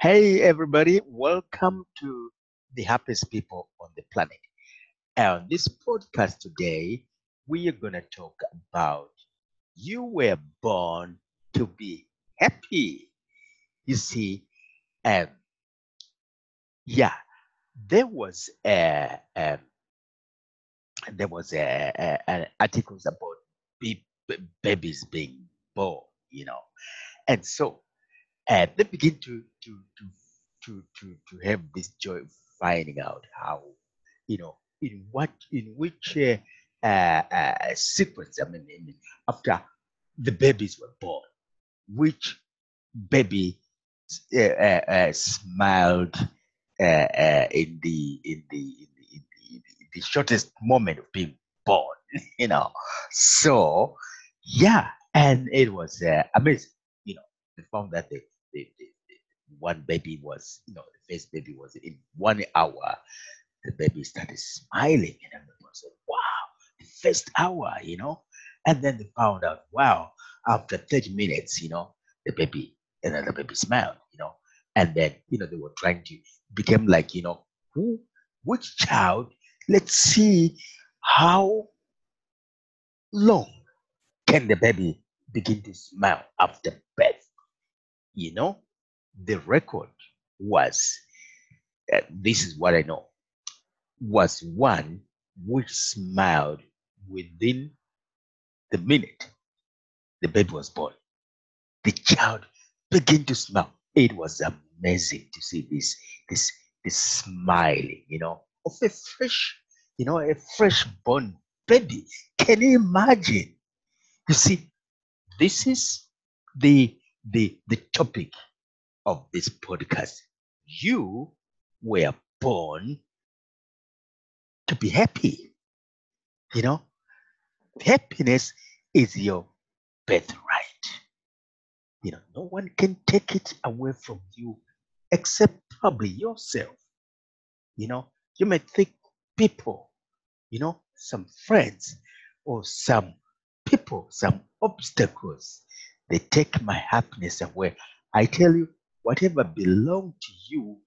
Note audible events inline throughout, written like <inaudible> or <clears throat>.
Hey, everybody, welcome to the happiest people on the planet. And this podcast today, we are going to talk about you were born to be happy. You see, um, yeah, there was a, um, there was a, a, articles about babies being born, you know, and so uh, they begin to to to to to to have this joy of finding out how, you know, in what in which uh, uh, uh, sequence. I mean, in, after the babies were born, which baby uh, uh, uh, smiled uh, uh, in the in the in the, in the, in the shortest moment of being born, <laughs> you know. So, yeah, and it was amazing. You know, they found that the, the, the, the one baby was, you know, the first baby was in one hour. The baby started smiling, and everyone said, "Wow, the first hour," you know. And then they found out, wow, after 30 minutes, you know, the baby, another baby smiled, you know. And then, you know, they were trying to become like, you know, who, which child, let's see how long can the baby begin to smile after. You know, the record was, uh, this is what I know, was one which smiled within the minute the baby was born. The child began to smile. It was amazing to see this, this, this smiling, you know, of a fresh, you know, a fresh born baby. Can you imagine? You see, this is the the the topic of this podcast. You were born to be happy. You know, happiness is your birthright. You know, no one can take it away from you except probably yourself. You know, you may think people, you know, some friends or some people, some obstacles, they take my happiness away. I tell you, whatever belongs to you,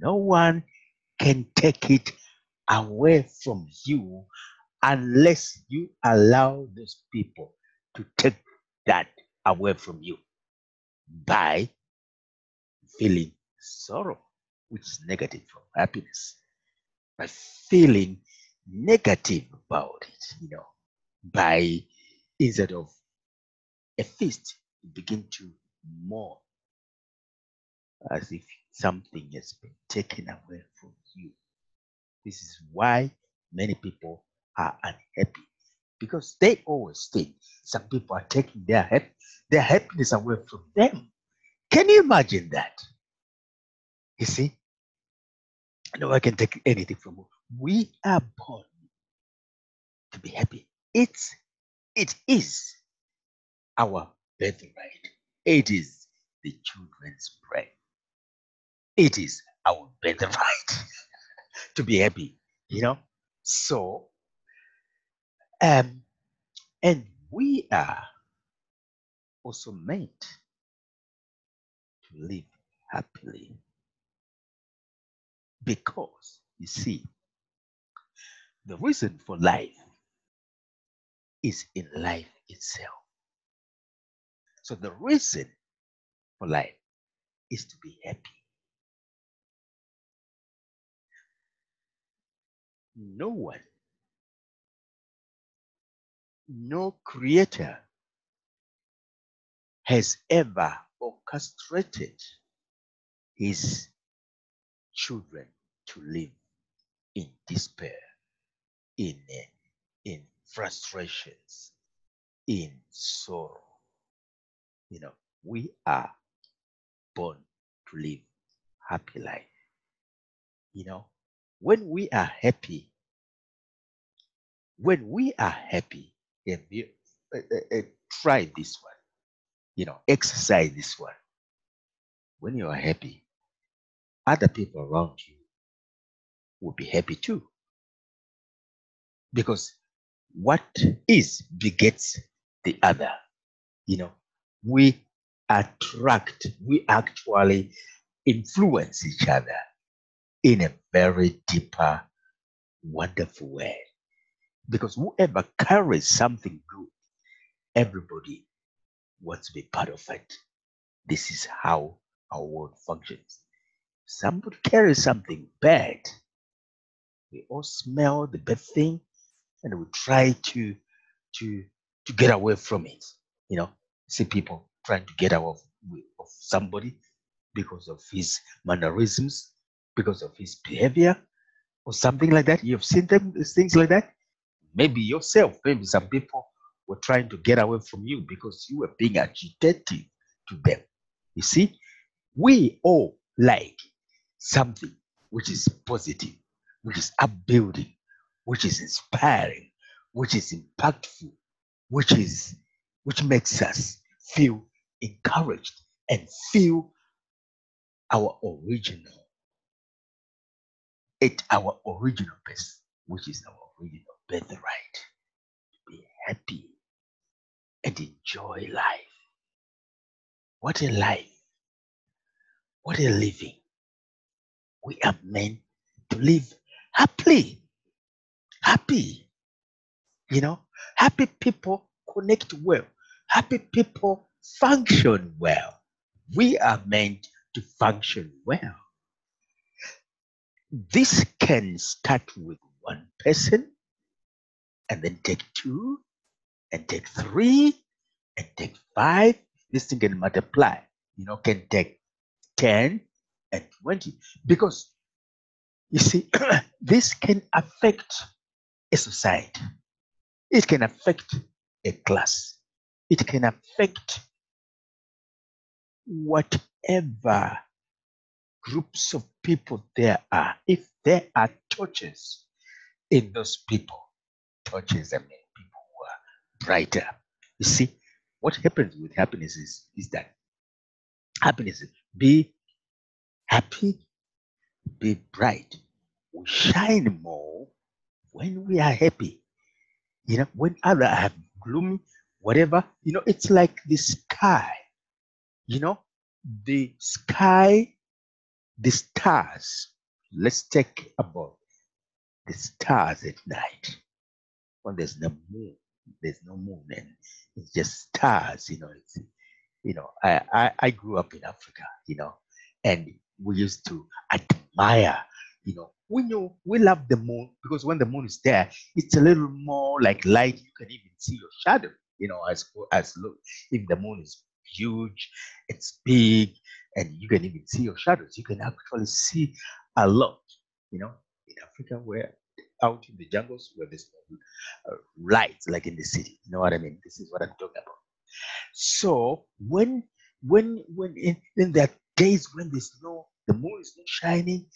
no one can take it away from you unless you allow those people to take that away from you by feeling sorrow, which is negative from happiness, by feeling negative about it, you know, by instead of a feast, you begin to mourn as if something has been taken away from you. This is why many people are unhappy because they always think some people are taking their hap- their happiness away from them. Can you imagine that? You see, no one can take anything from you. We are born to be happy. It's it is our birthright. It is the children's bread. It is our birthright <laughs> to be happy. You know, so um, and we are also meant to live happily because you see, the reason for life is in life itself. So the reason for life is to be happy. No one no creator has ever orchestrated his children to live in despair, in, in frustrations, in sorrow. You know, we are born to live happy life. You know, when we are happy, when we are happy, uh, uh, uh, try this one, you know, exercise this one. When you are happy, other people around you will be happy too. Because what is begets the other. You know, we attract, we actually influence each other in a very deeper, wonderful way. Because whoever carries something good, everybody wants to be part of it. This is how our world functions. Somebody carries something bad. We all smell the bad thing and we try to to to get away from it. You know, see people trying to get out of, of somebody because of his mannerisms, because of his behavior, or something like that. You've seen them things like that. Maybe yourself, maybe some people were trying to get away from you because you were being agitative to them. You see, we all like something which is positive, which is upbuilding, which is inspiring, which is impactful, which is which makes us feel encouraged and feel our original at our original best, which is our original birthright. Be happy and enjoy life. What a life. What a living. We are meant to live happily. Happy. You know, happy people connect well. Happy people function well. We are meant to function well. This can start with one person and then take two and take three and take five. This thing can multiply, you know, can take 10 and 20 because you see, <clears throat> this can affect a society, it can affect a class, it can affect whatever groups of people there are. If there are torches in those people, torches, I mean, people who are brighter. You see, what happens with happiness is, is that happiness is be happy, be bright. We shine more when we are happy. You know, when others are gloomy, whatever, you know, it's like the sky you know, the sky, the stars. Let's take about the stars at night. When there's no moon, there's no moon, and it's just stars. You know, it's you know, I, I I grew up in Africa, you know, and we used to admire, you know, we know we love the moon because when the moon is there, it's a little more like light. You can even see your shadow, you know, as as look if the moon is huge, it's big, and you can even see your shadows. You can actually see a lot, you know, in Africa where out in the jungles where there's no uh, lights like in the city. You know what I mean? This is what I'm talking about. So when when when in, in that days when there's no the moon is not shining,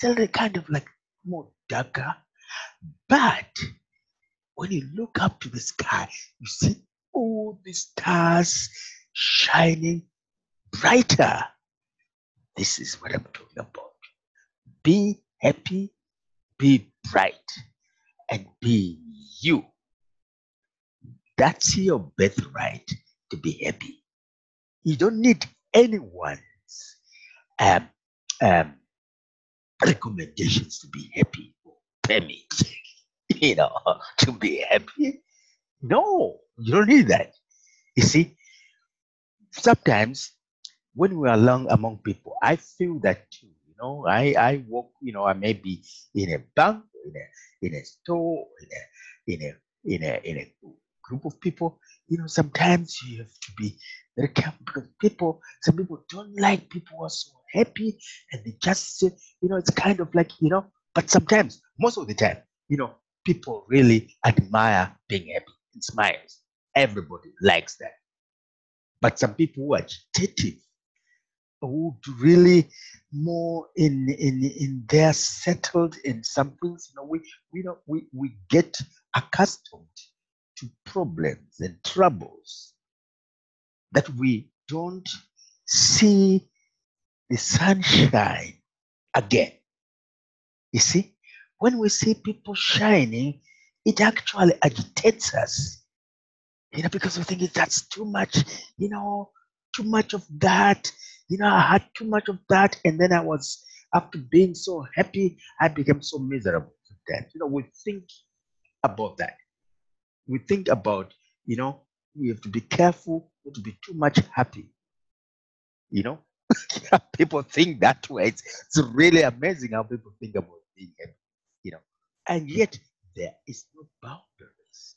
it's a kind of like more darker. But when you look up to the sky, you see all the stars shining brighter. This is what I'm talking about. Be happy, be bright, and be you. That's your birthright to be happy. You don't need anyone's um, um, recommendations to be happy or permit, <laughs> you know, to be happy. No, you don't need that. You see, sometimes when we are along among people, I feel that too. You know, I I walk. You know, I may be in a bank, in a in a store, in a in a in a in a group of people. You know, sometimes you have to be very careful because people, some people don't like people who are so happy, and they just you know, it's kind of like you know. But sometimes, most of the time, you know, people really admire being happy and smiles. Everybody likes that. But some people who are agitative, who really more in in in they're settled in some things. You know, we we know we, we get accustomed to problems and troubles that we don't see the sunshine again. You see, when we see people shining, it actually agitates us you know, because we think that's too much, you know, too much of that. you know, I had too much of that, and then I was after being so happy, I became so miserable that. You know, we think about that. We think about, you know, we have to be careful not to be too much happy. You know, <laughs> people think that way. It's, it's really amazing how people think about being happy, and mm. yet there is no boundaries.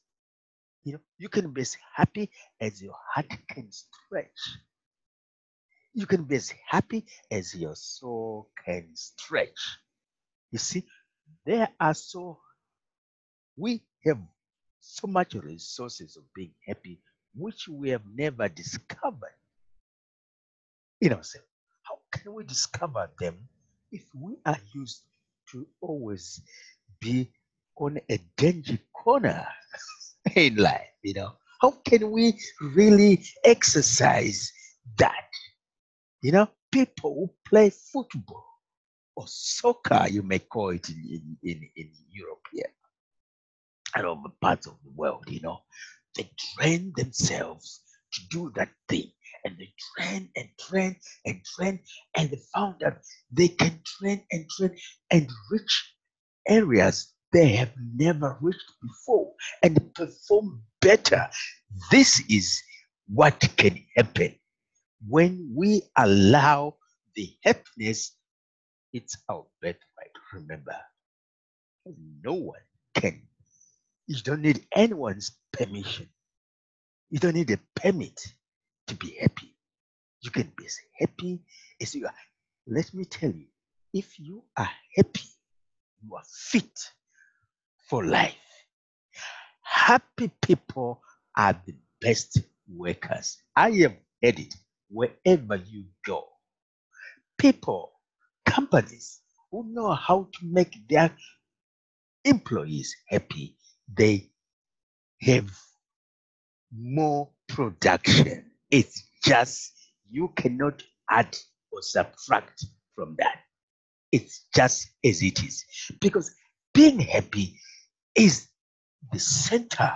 You know, you can be as happy as your heart can stretch. You can be as happy as your soul can stretch. You see, there are so, we have so much resources of being happy, which we have never discovered in ourselves. How can we discover them if we are used to always be on a danger corner <laughs> in life? You know, how can we really exercise that? You know, people who play football or soccer, you may call it in, in, in, in Europe here and other parts of the world, you know, they train themselves to do that thing. And they train and train and train, and they found that they can train and train and reach areas they have never reached before and perform better. This is what can happen when we allow the happiness, it's our birthright. Remember, no one can. You don't need anyone's permission. You don't need a permit to be happy. You can be as happy as you are. Let me tell you, if you are happy, you are fit for life. Happy people are the best workers. I have heard it wherever you go. People, companies who know how to make their employees happy, they have more production. It's just you cannot add or subtract from that. It's just as it is. Because being happy is the center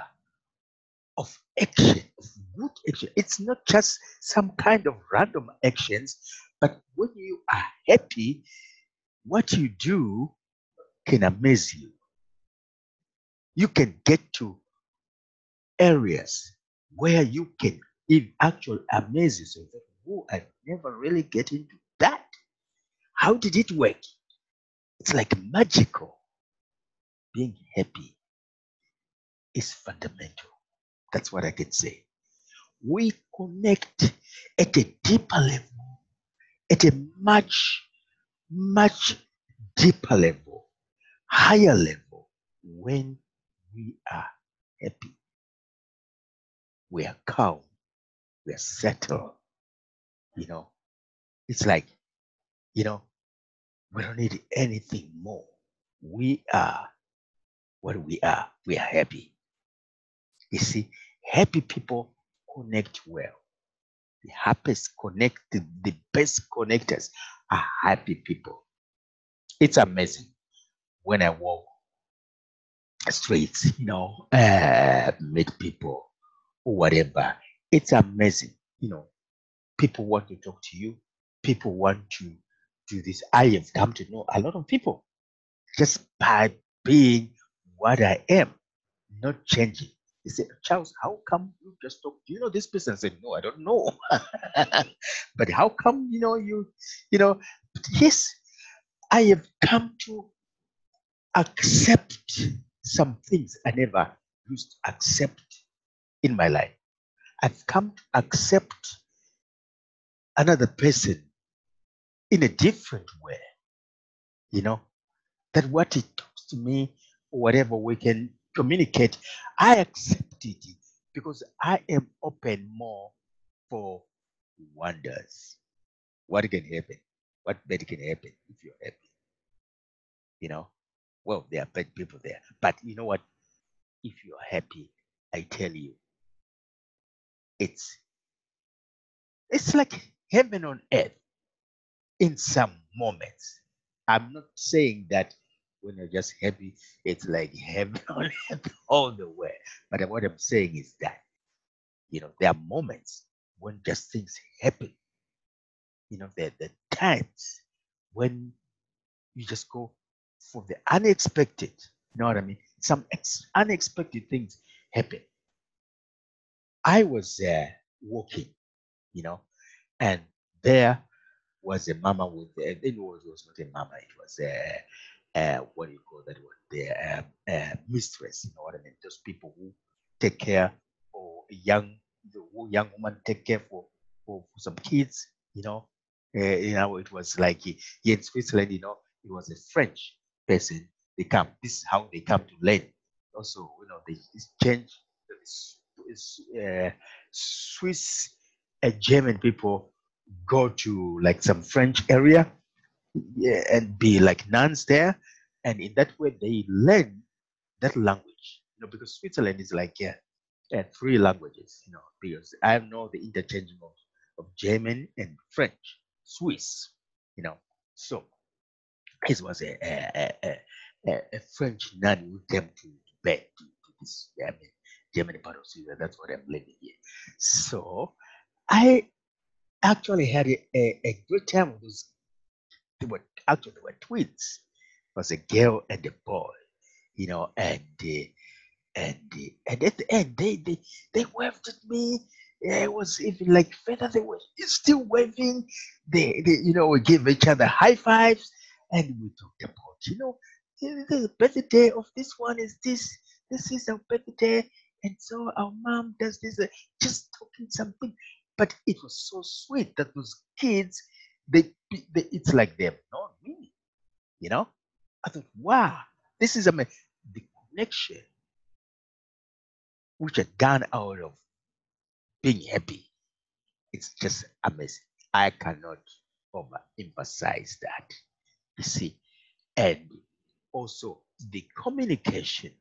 of action, of good action. It's not just some kind of random actions, but when you are happy, what you do can amaze you. You can get to areas where you can in actual amaze yourself. Oh, I never really get into. How did it work? It's like magical. Being happy is fundamental. That's what I can say. We connect at a deeper level, at a much, much deeper level, higher level when we are happy. We are calm. We are settled. You know, it's like, you know, we don't need anything more. We are what we are. We are happy. You see, happy people connect well. The happiest connected, the best connectors are happy people. It's amazing when I walk streets, you know, uh, meet people or whatever. It's amazing, you know. People want to talk to you. People want to do this. I have come to know a lot of people just by being what I am, not changing. He said, Charles, how come you just talk? Do you know this person? I said, No, I don't know. <laughs> but how come you know you, you know, yes, I have come to accept some things I never used to accept in my life. I've come to accept another person in a different way. You know, that what he talks to me, whatever we can communicate, I accept it because I am open more for wonders. What can happen? What bad can happen if you're happy? You know, well, there are bad people there, but you know what? If you're happy, I tell you, it's it's like heaven on earth in some moments. I'm not saying that when you're just happy, it's like heaven <laughs> on earth all the way. But what I'm saying is that, you know, there are moments when just things happen. you know, the, the times when you just go for the unexpected. You know what I mean? Some ex- unexpected things happen. I was there uh, walking, you know, and there was a mama with, uh, it was, it was not a mama, it was a, uh, what do you call that word? Their um, uh, mistress, you know what I mean? Those people who take care or a young, the young woman take care for, for, for some kids, you know. Uh, you know, it was like here in Switzerland, you know, it was a French person. They come. This is how they come to learn. Also, you know, they change. Uh, Swiss and German people go to like some French area yeah, and be like nuns there, and in that way they learn that language. You know, because Switzerland is like yeah, yeah three languages. You know, because I know the interchange of, of German and French, Swiss. You know, so it was a a, a, a, a French nun who came to, bed to, to this I mean, Germany part of Switzerland. That's what I'm living here. So I actually had a, a, great time with those. They were actually they were twins. It was a girl and a boy, you know, and uh, and uh, and at the end they they they waved at me. it was even like further they were still waving. They, they you know we give each other high fives and we talked about you know the birthday of this one is this this is our birthday and so our mom does this uh, just talking something but it was so sweet that those kids, they, they it's like they've known me, you know. I thought, wow, this is amazing. The connection which had gone out of being happy, it's just amazing. I cannot overemphasize that. You see, and also the communication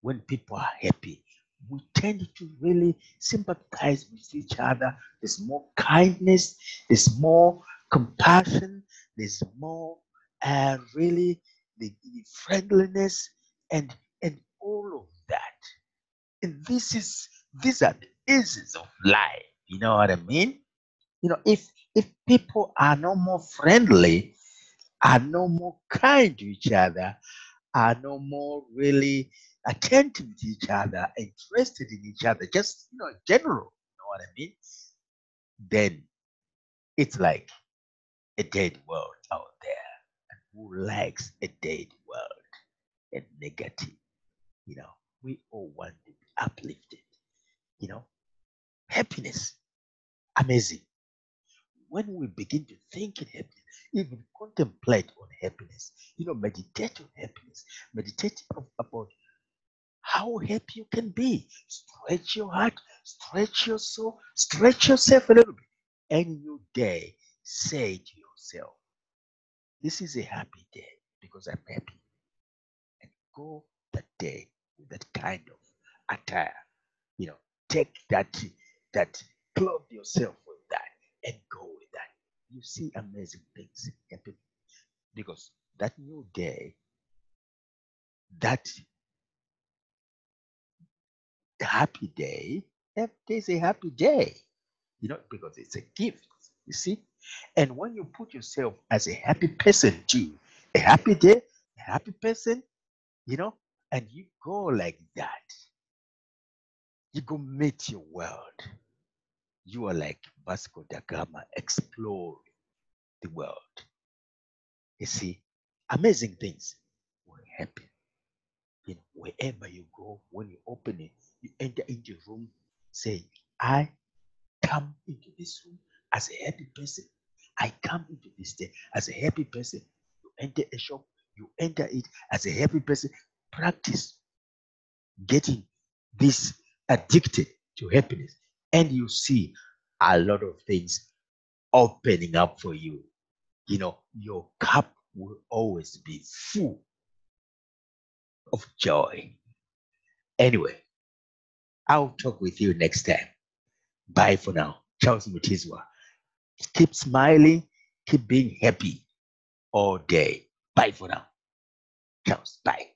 when people are happy we tend to really sympathize with each other. There's more kindness, there's more compassion, there's more uh, really the, the friendliness and and all of that. And this is these are the eases of life. You know what I mean? You know, if if people are no more friendly, are no more kind to each other, are no more really attentive to each other, interested in each other, just you know, general, you know what I mean? Then it's like a dead world out there. And who likes a dead world and negative? You know, we all want to be uplifted. You know, happiness, amazing. When we begin to think in happiness, even contemplate on happiness, you know, meditate on happiness, meditate about how happy you can be. Stretch your heart, stretch your soul, stretch yourself a little bit. And you dare say to yourself, This is a happy day because I'm happy. And go that day with that kind of attire. You know, take that that clothe yourself with that and go with that. You see amazing things happen because that new day, that happy day, every day is a happy day, you know, because it's a gift, you see. And when you put yourself as a happy person too, a happy day, a happy person, you know, and you go like that, you go meet your world. You are like Vasco da Gama exploring the world. You see, amazing things will happen. You know, wherever you go, when you open it, you enter into the room, say, I come into this room as a happy person. I come into this day as a happy person. You enter a shop, you enter it as a happy person. Practice getting this addicted to happiness, and you see a lot of things opening up for you. You know, your cup will always be full of joy. Anyway, I'll talk with you next time. Bye for now. Charles Mutizwa. Keep smiling, keep being happy all day. Bye for now. Charles, bye.